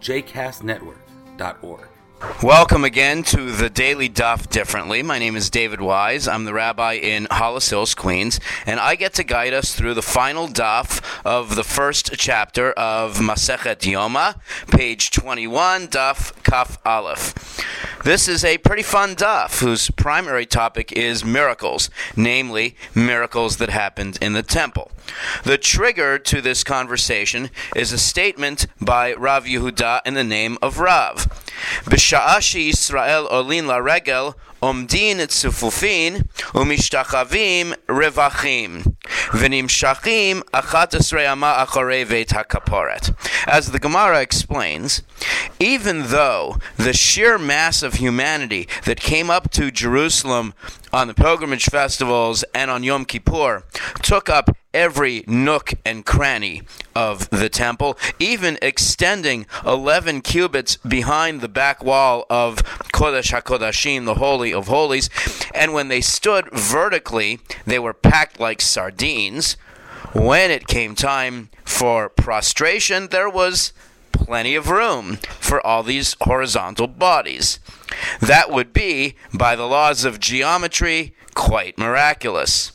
jcastnetwork.org. Welcome again to the Daily Daf Differently. My name is David Wise. I'm the rabbi in Hollis Hills, Queens, and I get to guide us through the final daf of the first chapter of Masechet Yoma, page 21, daf Kaf Aleph. This is a pretty fun daf whose primary topic is miracles, namely miracles that happened in the temple. The trigger to this conversation is a statement by Rav Yehuda in the name of Rav. B'sha'ashi Yisrael olin la regel omdin tzufufin umishtachavim revachim. V'nimshachim ama acharei veit hakaporet. As the Gemara explains, even though the sheer mass of humanity that came up to Jerusalem on the pilgrimage festivals and on Yom Kippur took up every nook and cranny of the temple, even extending 11 cubits behind the back wall of Kodesh HaKodashim, the Holy of Holies. And when they stood vertically, they were packed like sardines. When it came time for prostration, there was plenty of room for all these horizontal bodies. That would be, by the laws of geometry, quite miraculous.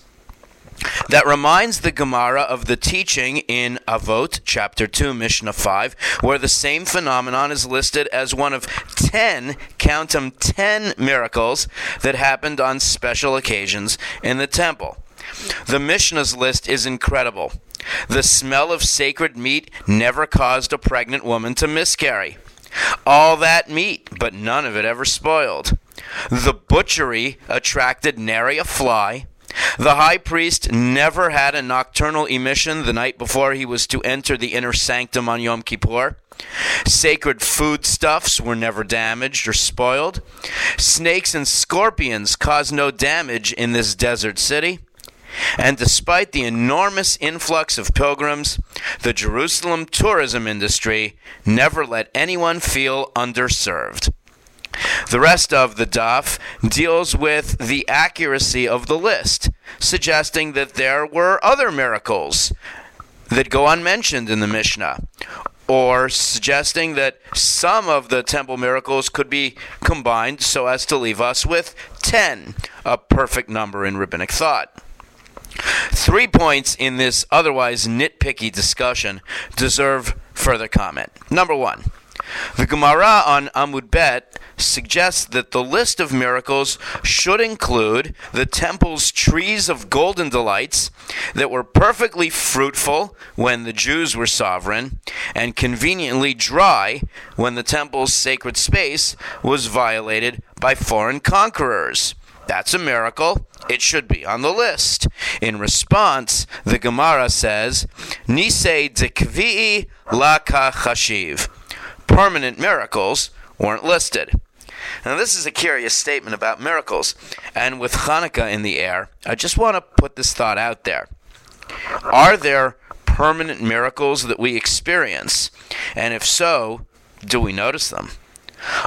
That reminds the Gemara of the teaching in Avot, chapter 2, Mishnah 5, where the same phenomenon is listed as one of 10, count them, 10 miracles that happened on special occasions in the temple. The Mishnah's list is incredible. The smell of sacred meat never caused a pregnant woman to miscarry. All that meat, but none of it ever spoiled. The butchery attracted nary a fly. The high priest never had a nocturnal emission the night before he was to enter the inner sanctum on Yom Kippur. Sacred foodstuffs were never damaged or spoiled. Snakes and scorpions caused no damage in this desert city. And despite the enormous influx of pilgrims, the Jerusalem tourism industry never let anyone feel underserved. The rest of the daf deals with the accuracy of the list, suggesting that there were other miracles that go unmentioned in the Mishnah, or suggesting that some of the temple miracles could be combined so as to leave us with 10, a perfect number in rabbinic thought. Three points in this otherwise nitpicky discussion deserve further comment. Number one, the Gemara on Amud Bet suggests that the list of miracles should include the temple's trees of golden delights that were perfectly fruitful when the Jews were sovereign and conveniently dry when the temple's sacred space was violated by foreign conquerors. That's a miracle. It should be on the list. In response, the Gemara says, Nisei dekvi'i laka chashiv. Permanent miracles weren't listed. Now, this is a curious statement about miracles. And with Hanukkah in the air, I just want to put this thought out there. Are there permanent miracles that we experience? And if so, do we notice them?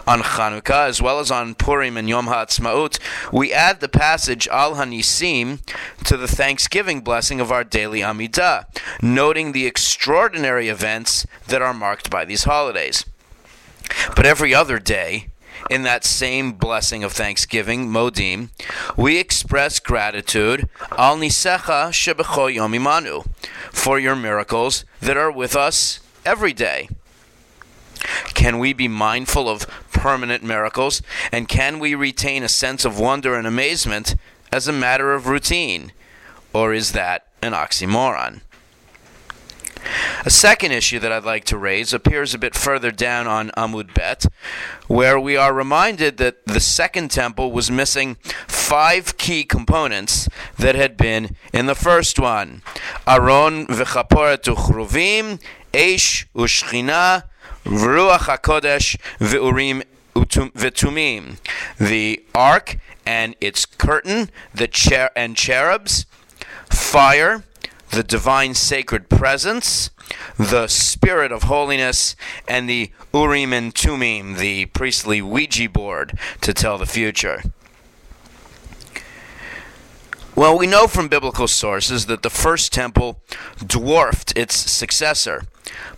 On Chanukah, as well as on Purim and Yom HaAtzmaut, we add the passage Al Hanisim to the Thanksgiving blessing of our daily Amidah, noting the extraordinary events that are marked by these holidays. But every other day, in that same blessing of thanksgiving, Modim, we express gratitude al nisecha shebecho yomimanu for your miracles that are with us every day. Can we be mindful of permanent miracles? And can we retain a sense of wonder and amazement as a matter of routine? Or is that an oxymoron? A second issue that I'd like to raise appears a bit further down on Amud Bet, where we are reminded that the second temple was missing five key components that had been in the first one. Aron v'chaporet uchruvim, Eish ushchina, Ruach HaKodesh v'urim Vetumim, the ark and its curtain, the chair and cherubs, fire, the divine sacred presence, the spirit of holiness, and the Urim and Tumim, the priestly Ouija board to tell the future. Well, we know from biblical sources that the first temple dwarfed its successor.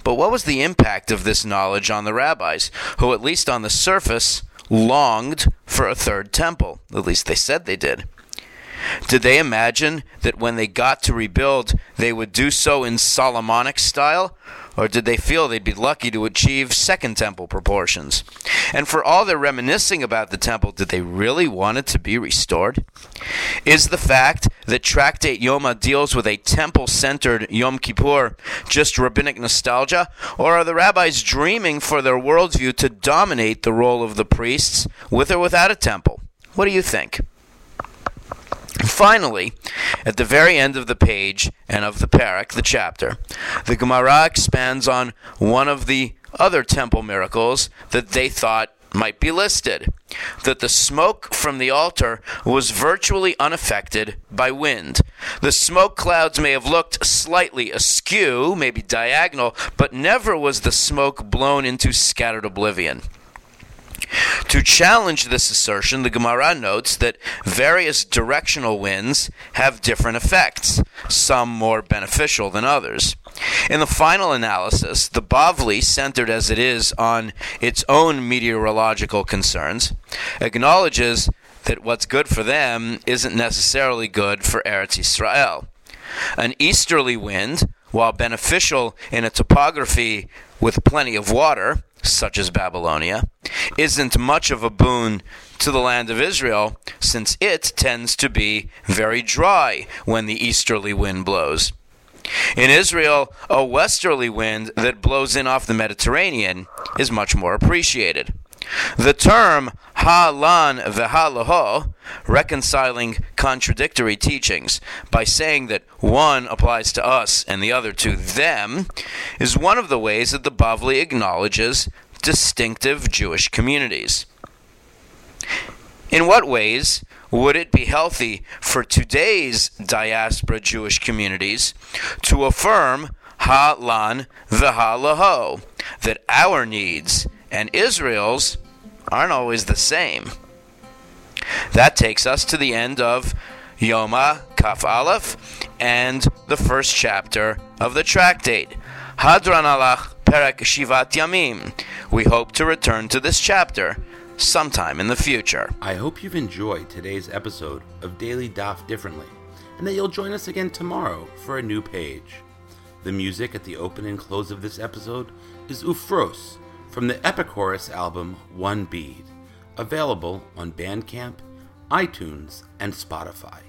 But what was the impact of this knowledge on the rabbis, who, at least on the surface, longed for a third temple? At least they said they did. Did they imagine that when they got to rebuild, they would do so in Solomonic style? Or did they feel they'd be lucky to achieve Second Temple proportions? And for all their reminiscing about the temple, did they really want it to be restored? Is the fact that Tractate Yoma deals with a temple centered Yom Kippur just rabbinic nostalgia? Or are the rabbis dreaming for their worldview to dominate the role of the priests with or without a temple? What do you think? Finally, at the very end of the page and of the perek, the chapter, the Gemara expands on one of the other temple miracles that they thought might be listed that the smoke from the altar was virtually unaffected by wind. The smoke clouds may have looked slightly askew, maybe diagonal, but never was the smoke blown into scattered oblivion. To challenge this assertion, the Gemara notes that various directional winds have different effects, some more beneficial than others. In the final analysis, the Bavli, centered as it is on its own meteorological concerns, acknowledges that what's good for them isn't necessarily good for Eretz Israel. An easterly wind, while beneficial in a topography with plenty of water, such as Babylonia, isn't much of a boon to the land of Israel, since it tends to be very dry when the easterly wind blows. In Israel, a westerly wind that blows in off the Mediterranean is much more appreciated. The term ha-lan v'ha-laho, reconciling contradictory teachings by saying that one applies to us and the other to them, is one of the ways that the Bavli acknowledges distinctive Jewish communities. In what ways would it be healthy for today's diaspora Jewish communities to affirm ha-lan v'ha-laho, that our needs and Israel's aren't always the same. That takes us to the end of Yoma Kaf Aleph and the first chapter of the tractate. Hadran Alach Perek Shivat Yamim. We hope to return to this chapter sometime in the future. I hope you've enjoyed today's episode of Daily Daf Differently, and that you'll join us again tomorrow for a new page. The music at the open and close of this episode is Ufros from the Epichorus album One Bead, available on Bandcamp, iTunes, and Spotify.